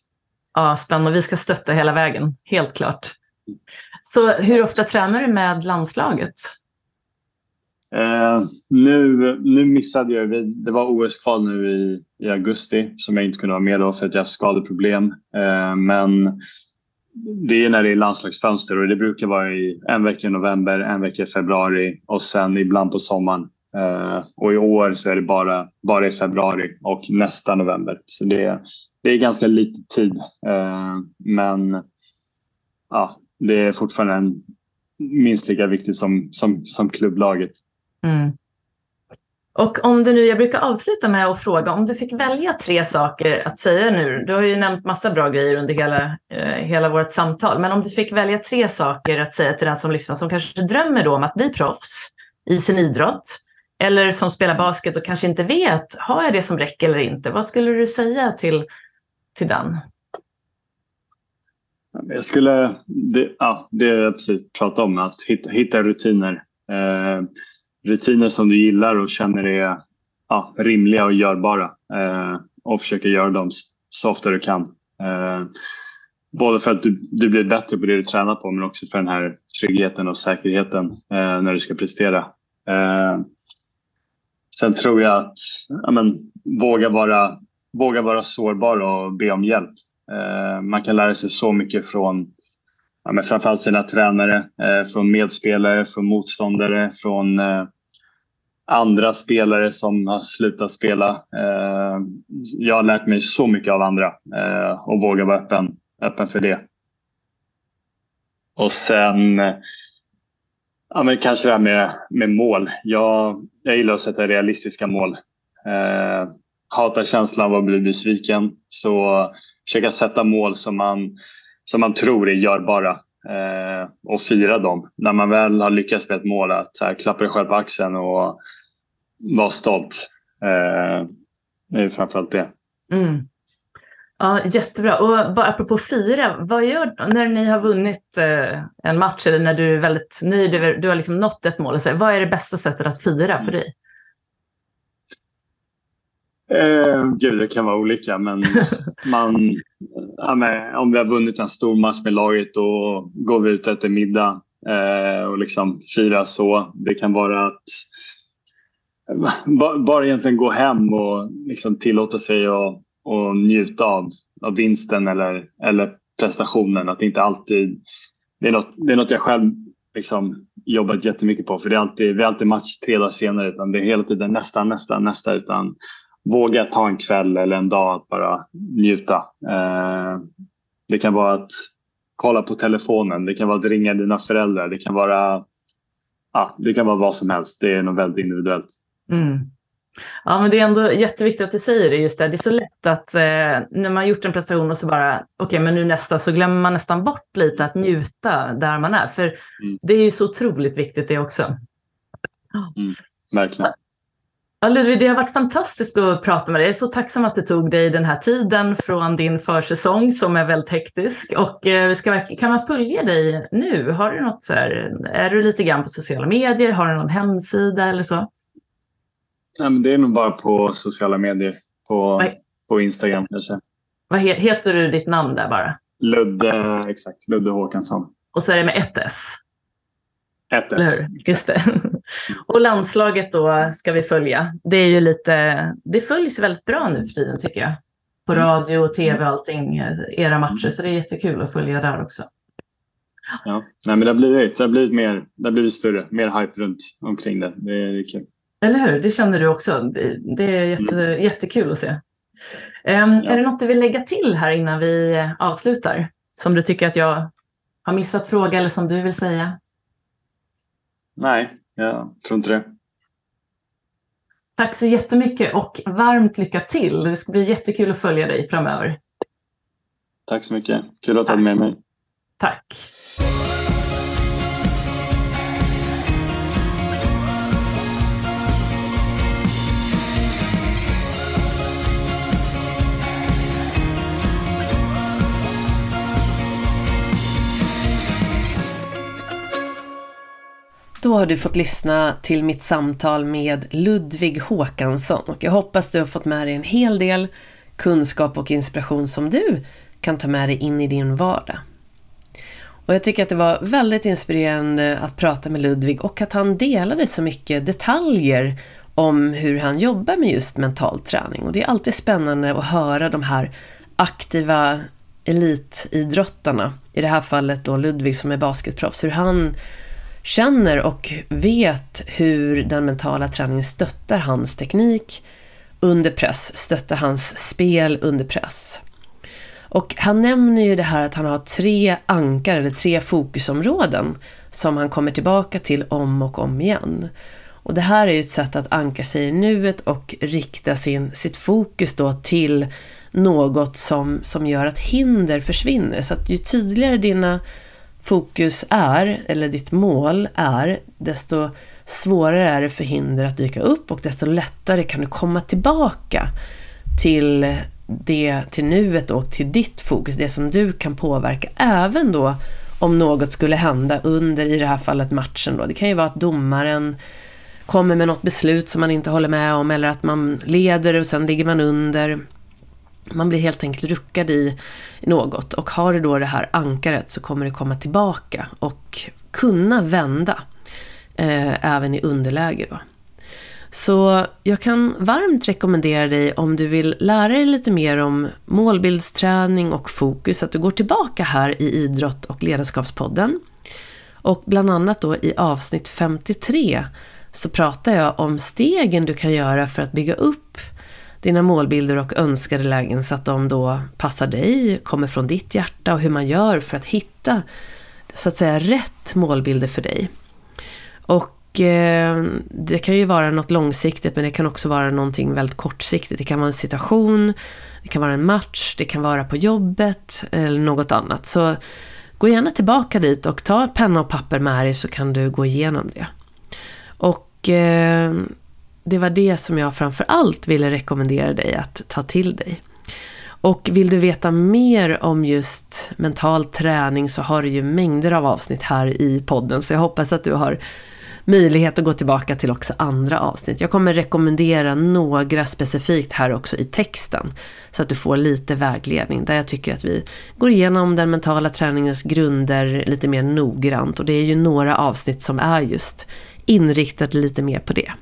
Ja, spännande. Vi ska stötta hela vägen, helt klart. Så hur ofta tränar du med landslaget? Eh, nu, nu missade jag, det var OS-kval nu i, i augusti som jag inte kunde vara med då för att jag har skadeproblem. Eh, men det är när det är landslagsfönster och det brukar vara i en vecka i november, en vecka i februari och sen ibland på sommaren. Eh, och i år så är det bara, bara i februari och nästa november. Så det, det är ganska lite tid. Eh, men ja, det är fortfarande en, minst lika viktigt som, som, som klubblaget. Mm. Och om du nu, jag brukar avsluta med att fråga om du fick välja tre saker att säga nu. Du har ju nämnt massa bra grejer under hela, eh, hela vårt samtal. Men om du fick välja tre saker att säga till den som lyssnar som kanske drömmer då om att bli proffs i sin idrott eller som spelar basket och kanske inte vet, har jag det som räcker eller inte? Vad skulle du säga till, till den? Jag skulle, det, ja, det jag precis pratade om, att hitta, hitta rutiner. Eh, rutiner som du gillar och känner är ja, rimliga och görbara. Eh, och försöka göra dem så ofta du kan. Eh, både för att du, du blir bättre på det du tränar på men också för den här tryggheten och säkerheten eh, när du ska prestera. Eh, sen tror jag att ja, men, våga, vara, våga vara sårbar och be om hjälp. Eh, man kan lära sig så mycket från ja, men framförallt sina tränare, eh, från medspelare, från motståndare, från eh, andra spelare som har slutat spela. Eh, jag har lärt mig så mycket av andra eh, och våga vara öppen, öppen för det. Och sen eh, ja, men kanske det här med, med mål. Jag, jag gillar att sätta realistiska mål. Eh, hatar känslan av att bli besviken. Så försöka sätta mål som man, som man tror är görbara eh, och fira dem. När man väl har lyckats med ett mål, att här, klappa dig själv på axeln och vara stolt. Eh, det är framförallt det. Mm. Ja, jättebra. Och bara apropå fira, vad gör när ni har vunnit eh, en match eller när du är väldigt nöjd, du har liksom nått ett mål, så vad är det bästa sättet att fira för dig? Eh, gud, det kan vara olika, men, man, ja, men om vi har vunnit en stor match med laget då går vi ut och äter middag eh, och liksom firar så. Det kan vara att bara egentligen gå hem och liksom tillåta sig att och njuta av, av vinsten eller, eller prestationen. Att inte alltid... Det är något, det är något jag själv liksom jobbat jättemycket på. För det är alltid, vi har alltid match tre dagar senare. Utan det är hela tiden nästa, nästa, nästa. Utan våga ta en kväll eller en dag att bara njuta. Eh, det kan vara att kolla på telefonen. Det kan vara att ringa dina föräldrar. Det kan vara, ja, det kan vara vad som helst. Det är nog väldigt individuellt. Mm. Ja, men det är ändå jätteviktigt att du säger det just där. Det är så lätt att eh, när man gjort en prestation och så bara, okej, okay, men nu nästa, så glömmer man nästan bort lite att njuta där man är. För mm. det är ju så otroligt viktigt det också. Mm, verkligen. Ja, Ludvig, det har varit fantastiskt att prata med dig. Jag är så tacksam att du tog dig den här tiden från din försäsong som är väldigt hektisk. Och eh, ska, kan man följa dig nu? Har du något så här, är du lite grann på sociala medier? Har du någon hemsida eller så? Nej, men det är nog bara på sociala medier. På, på Instagram kanske. Vad he heter du ditt namn där bara? Ludde, exakt. Ludde Håkansson. Och så är det med ett S? Ett S. Just det. Och landslaget då ska vi följa. Det är ju lite, det följs väldigt bra nu för tiden tycker jag. På mm. radio och tv och allting, era matcher. Så det är jättekul att följa där också. Ja, Nej, men det har blivit, det har blivit mer, det har blivit större, mer hype runt omkring det. Det är kul. Eller hur? Det känner du också. Det är jätte, mm. jättekul att se. Um, ja. Är det något du vill lägga till här innan vi avslutar? Som du tycker att jag har missat fråga eller som du vill säga? Nej, jag tror inte det. Tack så jättemycket och varmt lycka till. Det ska bli jättekul att följa dig framöver. Tack så mycket. Kul att ha med mig. Tack. Då har du fått lyssna till mitt samtal med Ludvig Håkansson och jag hoppas du har fått med dig en hel del kunskap och inspiration som du kan ta med dig in i din vardag. Och jag tycker att det var väldigt inspirerande att prata med Ludvig och att han delade så mycket detaljer om hur han jobbar med just mental träning. Och det är alltid spännande att höra de här aktiva elitidrottarna, i det här fallet då Ludvig som är basketproffs, hur han känner och vet hur den mentala träningen stöttar hans teknik under press, stöttar hans spel under press. Och han nämner ju det här att han har tre ankar, eller tre fokusområden, som han kommer tillbaka till om och om igen. Och det här är ju ett sätt att anka sig i nuet och rikta sin, sitt fokus då till något som, som gör att hinder försvinner. Så att ju tydligare dina fokus är, eller ditt mål är, desto svårare är det för hinder att dyka upp och desto lättare kan du komma tillbaka till det, till nuet och till ditt fokus, det som du kan påverka, även då om något skulle hända under, i det här fallet, matchen då. Det kan ju vara att domaren kommer med något beslut som man inte håller med om eller att man leder och sen ligger man under. Man blir helt enkelt ruckad i något och har du då det här ankaret så kommer det komma tillbaka och kunna vända eh, även i underläge då. Så jag kan varmt rekommendera dig om du vill lära dig lite mer om målbildsträning och fokus att du går tillbaka här i Idrott och ledarskapspodden. Och bland annat då i avsnitt 53 så pratar jag om stegen du kan göra för att bygga upp dina målbilder och önskade lägen så att de då passar dig, kommer från ditt hjärta och hur man gör för att hitta så att säga rätt målbilder för dig. Och eh, det kan ju vara något långsiktigt men det kan också vara någonting väldigt kortsiktigt. Det kan vara en situation, det kan vara en match, det kan vara på jobbet eller något annat. Så gå gärna tillbaka dit och ta penna och papper med dig så kan du gå igenom det. Och eh, det var det som jag framför allt ville rekommendera dig att ta till dig. Och vill du veta mer om just mental träning så har du ju mängder av avsnitt här i podden. Så jag hoppas att du har möjlighet att gå tillbaka till också andra avsnitt. Jag kommer rekommendera några specifikt här också i texten. Så att du får lite vägledning där jag tycker att vi går igenom den mentala träningens grunder lite mer noggrant. Och det är ju några avsnitt som är just inriktat lite mer på det.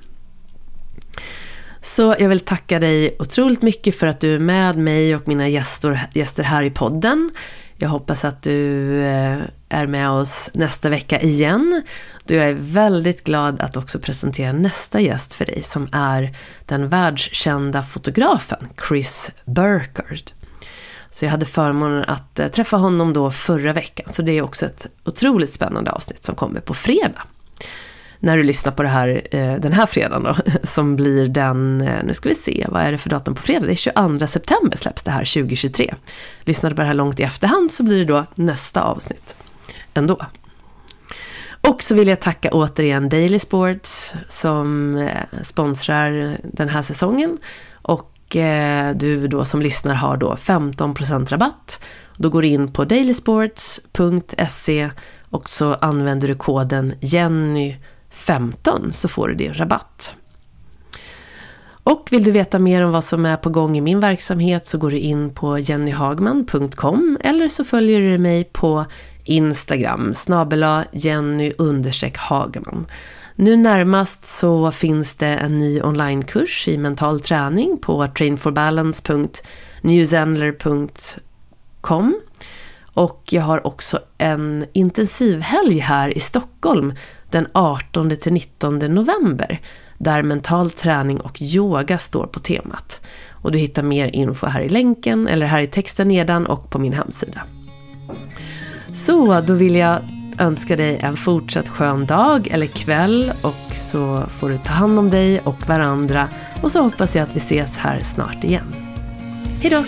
Så jag vill tacka dig otroligt mycket för att du är med mig och mina gäster, gäster här i podden. Jag hoppas att du eh, är med oss nästa vecka igen. Då jag är väldigt glad att också presentera nästa gäst för dig som är den världskända fotografen Chris Burkard. Så jag hade förmånen att eh, träffa honom då förra veckan. Så det är också ett otroligt spännande avsnitt som kommer på fredag när du lyssnar på det här eh, den här fredagen då, som blir den, eh, nu ska vi se, vad är det för datum på fredag? Det är 22 september släpps det här 2023. Lyssnar du på det här långt i efterhand så blir det då nästa avsnitt ändå. Och så vill jag tacka återigen Daily Sports som eh, sponsrar den här säsongen. Och du då som lyssnar har då 15% rabatt. Då går du in på dailysports.se och så använder du koden Jenny 15 så får du din rabatt. Och vill du veta mer om vad som är på gång i min verksamhet så går du in på jennyhagman.com eller så följer du mig på Instagram, snabela Jenny Hagman. Nu närmast så finns det en ny onlinekurs i mental träning på trainforbalance.newsendler.com och jag har också en intensivhelg här i Stockholm den 18 till 19 november där mental träning och yoga står på temat. Och du hittar mer info här i länken eller här i texten nedan och på min hemsida. Så då vill jag önska dig en fortsatt skön dag eller kväll och så får du ta hand om dig och varandra och så hoppas jag att vi ses här snart igen. Hejdå!